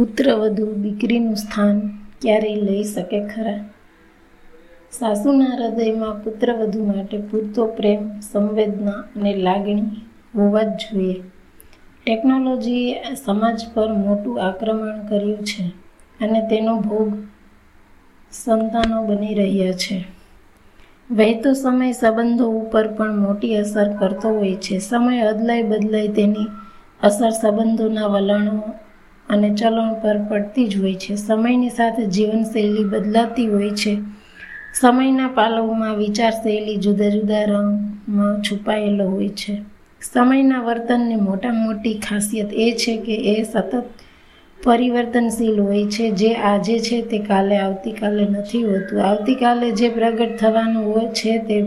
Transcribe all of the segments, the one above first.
પુત્રવધુ દીકરીનું સ્થાન ક્યારેય લઈ શકે ખરા? સાસુના હૃદયમાં પુત્રવધુ માટે પૂરતો પ્રેમ, સંવેદના અને લાગણી હોવા જ જોઈએ. ટેકનોલોજીએ સમાજ પર મોટું આક્રમણ કર્યું છે અને તેનો ભોગ સંતાનો બની રહ્યા છે. વહેતો સમય સંબંધો ઉપર પણ મોટી અસર કરતો હોય છે. સમય અદલાય બદલાય તેની અસર સંબંધોના વલણો અને ચલણ પર પડતી જ હોય છે. સમયની સાથે જીવનશૈલી બદલાતી હોય છે. સમયના પાલવમાં વિચારશૈલી જુદા જુદા રંગમાં છુપાયેલો હોય છે. સમયના વર્તનની મોટા મોટી ખાસિયત એ છે કે એ સતત પરિવર્તનશીલ હોય છે. જે આજે છે તે કાલે આવતીકાલે નથી હોતું. આવતીકાલે જે પ્રગટ થવાનું હોય છે તે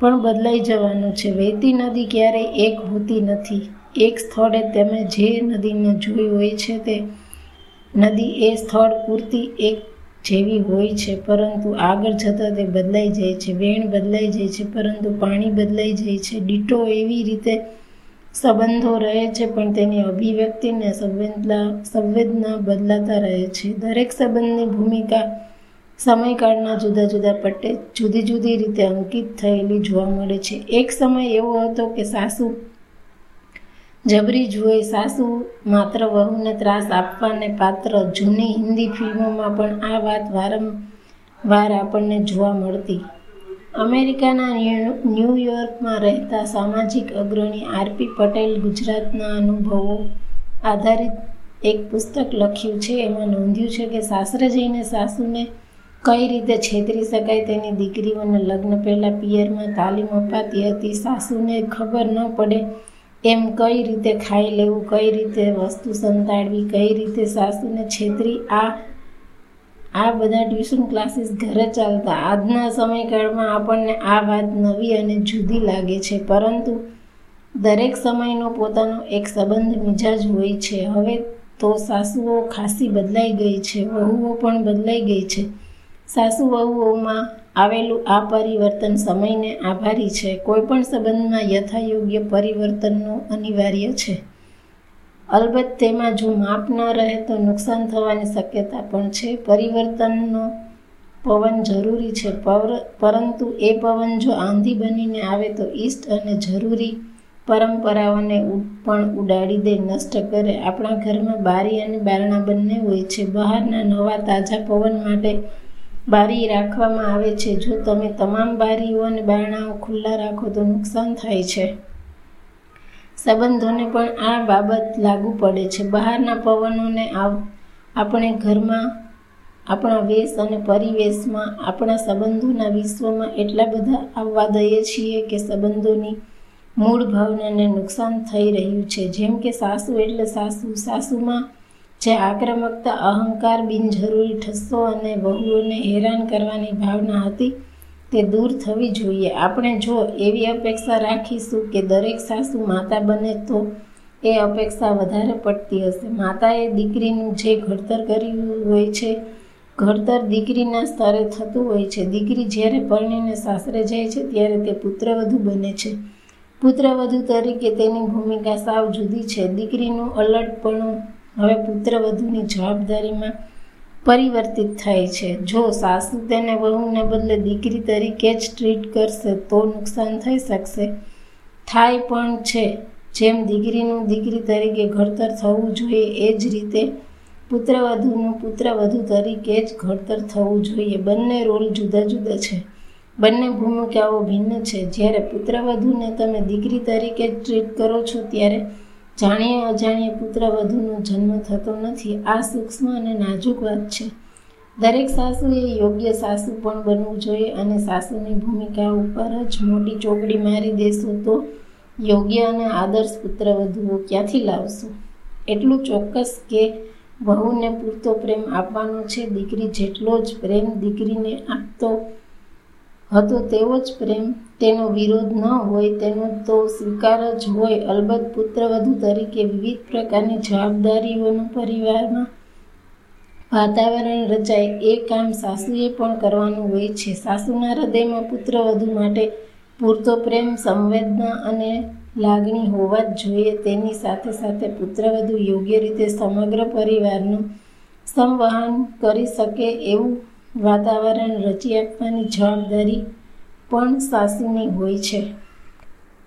પણ બદલાઈ જવાનું છે. વહેતી નદી ક્યારેય એક હોતી નથી. એક સ્થળે તમે જે નદીને જોઈ હોય છે તે નદી એ સ્થળ પૂરતી એક જેવી હોય છે, પરંતુ આગળ જતાં તે બદલાઈ જાય છે, વેણ બદલાઈ જાય છે, પરંતુ પાણી બદલાઈ જાય છે. ડીટો એવી રીતે સંબંધો રહે છે, પણ તેની અભિવ્યક્તિને સંવેદના સંવેદના બદલાતા રહે છે. દરેક સંબંધની ભૂમિકા સમયકાળના જુદા જુદા પટ્ટે જુદી જુદી રીતે અંકિત થયેલી જોવા મળે છે. એક સમય એવો હતો કે સાસુ જબરી જુએ સાસુ માત્ર વહુને ત્રાસ આપવાને પાત્ર જૂની હિન્દી ફિલ્મોમાં પણ આ વાત વારંવાર આપણને જોવા મળતી. અમેરિકાના ન્યૂયોર્કમાં રહેતા સામાજિક અગ્રણી આરપી પટેલ ગુજરાતના અનુભવો આધારિત એક પુસ્તક લખ્યું છે. એમાં નોંધ્યું છે કે સાસરે જઈને સાસુને કઈ રીતે છેતરી શકાય તેની દીકરીઓને લગ્ન પહેલાં પિયરમાં તાલીમ અપાતી હતી. સાસુને ખબર ન પડે એમ કઈ રીતે ખાઈ લેવું, કઈ રીતે વસ્તુ સંતાડવી, કઈ રીતે સાસુને છેતરી, આ આ બધા ટ્યુશન ક્લાસીસ ઘરે ચાલતા. આજના સમયકાળમાં આપણને આ વાત નવી અને જુદી લાગે છે, પરંતુ દરેક સમયનો પોતાનો એક સંબંધ મિજાજ હોય છે. હવે તો સાસુઓ ખાસી બદલાઈ ગઈ છે, વહુઓ પણ બદલાઈ ગઈ છે. સાસુ વહુઓમાં આવેલું આ પરિવર્તન સમયને આભારી છે. કોઈપણ સંબંધમાં યથાયોગ્ય પરિવર્તનનું અનિવાર્ય છે. અલબત્ત તેમાં જો માપ ન રહે તો નુકસાન થવાની શક્યતા પણ છે. પરિવર્તનનો પવન જરૂરી છે. પરંતુ એ પવન જો આંધી બનીને આવે તો ઈષ્ટ અને જરૂરી પરંપરાઓને પણ ઉડાડી દે, નષ્ટ કરે. આપણા ઘરમાં બારી અને બારણા બંને હોય છે. બહારના નવા તાજા પવન માટે બારી રાખવામાં આવે છે. જો તમે તમામ બારીઓ અને બારણાઓ ખુલ્લા રાખો તો નુકસાન થાય છે. સંબંધોને પણ આ બાબત લાગુ પડે છે. બહારના પવનોને આપણે ઘરમાં, આપણા વેશ અને પરિવેશમાં, આપણા સંબંધોના વિશ્વમાં એટલા બધા આવવા દઈએ છીએ કે સંબંધોની મૂળ ભાવનાને નુકસાન થઈ રહ્યું છે. જેમ કે સાસુ એટલે સાસુ, સાસુમાં જે આક્રમકતા અહંકાર બિનજરૂરી ઠસ્સો અને વહુઓને હેરાન કરવાની ભાવના હતી, તે દૂર થવી જોઈએ. આપણે જો એવી અપેક્ષા રાખીશું કે દરેક સાસુ માતા બને, તો એ અપેક્ષા વધારે પડતી હશે. માતાએ દીકરીનું જે ઘડતર કર્યું હોય છે, ઘડતર દીકરીના સ્તરે થતું હોય છે. દીકરી જ્યારે પરણીને સાસરે જાય છે, ત્યારે તે પુત્રવધુ બને છે. પુત્રવધુ તરીકે તેની ભૂમિકા સાવ જુદી છે. દીકરીનું અલટપણું હવે પુત્રવધુની જવાબદારીમાં પરિવર્તિત થાય છે. જો સાસુ તેને વહુને બદલે દીકરી તરીકે જ ટ્રીટ કરશે, તો નુકસાન થઈ શકશે. થાય પણ છે. જેમ દીકરીનું દીકરી તરીકે ઘડતર થવું જોઈએ, એ જ રીતે પુત્રવધુનું પુત્રવધુ તરીકે જ ઘડતર થવું જોઈએ. બંને રોલ જુદા જુદા છે. બંને ભૂમિકાઓ ભિન્ન છે. જ્યારે પુત્રવધુને તમે દીકરી તરીકે જ ટ્રીટ કરો છો, ત્યારે જાણીએ અજાણીએ પુત્રવધુનો જન્મ થતો નથી. આ સૂક્ષ્મ અને નાજુક વાત છે. દરેક સાસુએ યોગ્ય સાસુ પણ બનવું જોઈએ અને સાસુની ભૂમિકા ઉપર જ મોટી ચોકડી મારી દેશો તો યોગ્ય અને આદર્શ પુત્રવધુઓ ક્યાંથી લાવશું? એટલું ચોક્કસ કે વહુને પૂરતો પ્રેમ આપવાનો છે. દીકરી જેટલો જ પ્રેમ દીકરીને આપતો હતો તેવો જ પ્રેમ. તેનો વિરોધ ન હોય તેનો તો સ્વીકાર જ હોય. અલબત્ત પુત્રવધુ તરીકે વિવિધ પ્રકારની જવાબદારીઓનું પરિવારમાં વાતાવરણ રચાય. એ કામ સાસુએ પણ કરવાનું હોય છે. સાસુના હૃદયમાં પુત્રવધુ માટે પૂરતો પ્રેમ, સંવેદના અને લાગણી હોવા જ જોઈએ. તેની સાથે સાથે પુત્રવધુ યોગ્ય રીતે સમગ્ર પરિવારનું સંવહન કરી શકે એવું વાતાવરણ રચી આપવાની જવાબદારી પણ સાસુની હોય છે.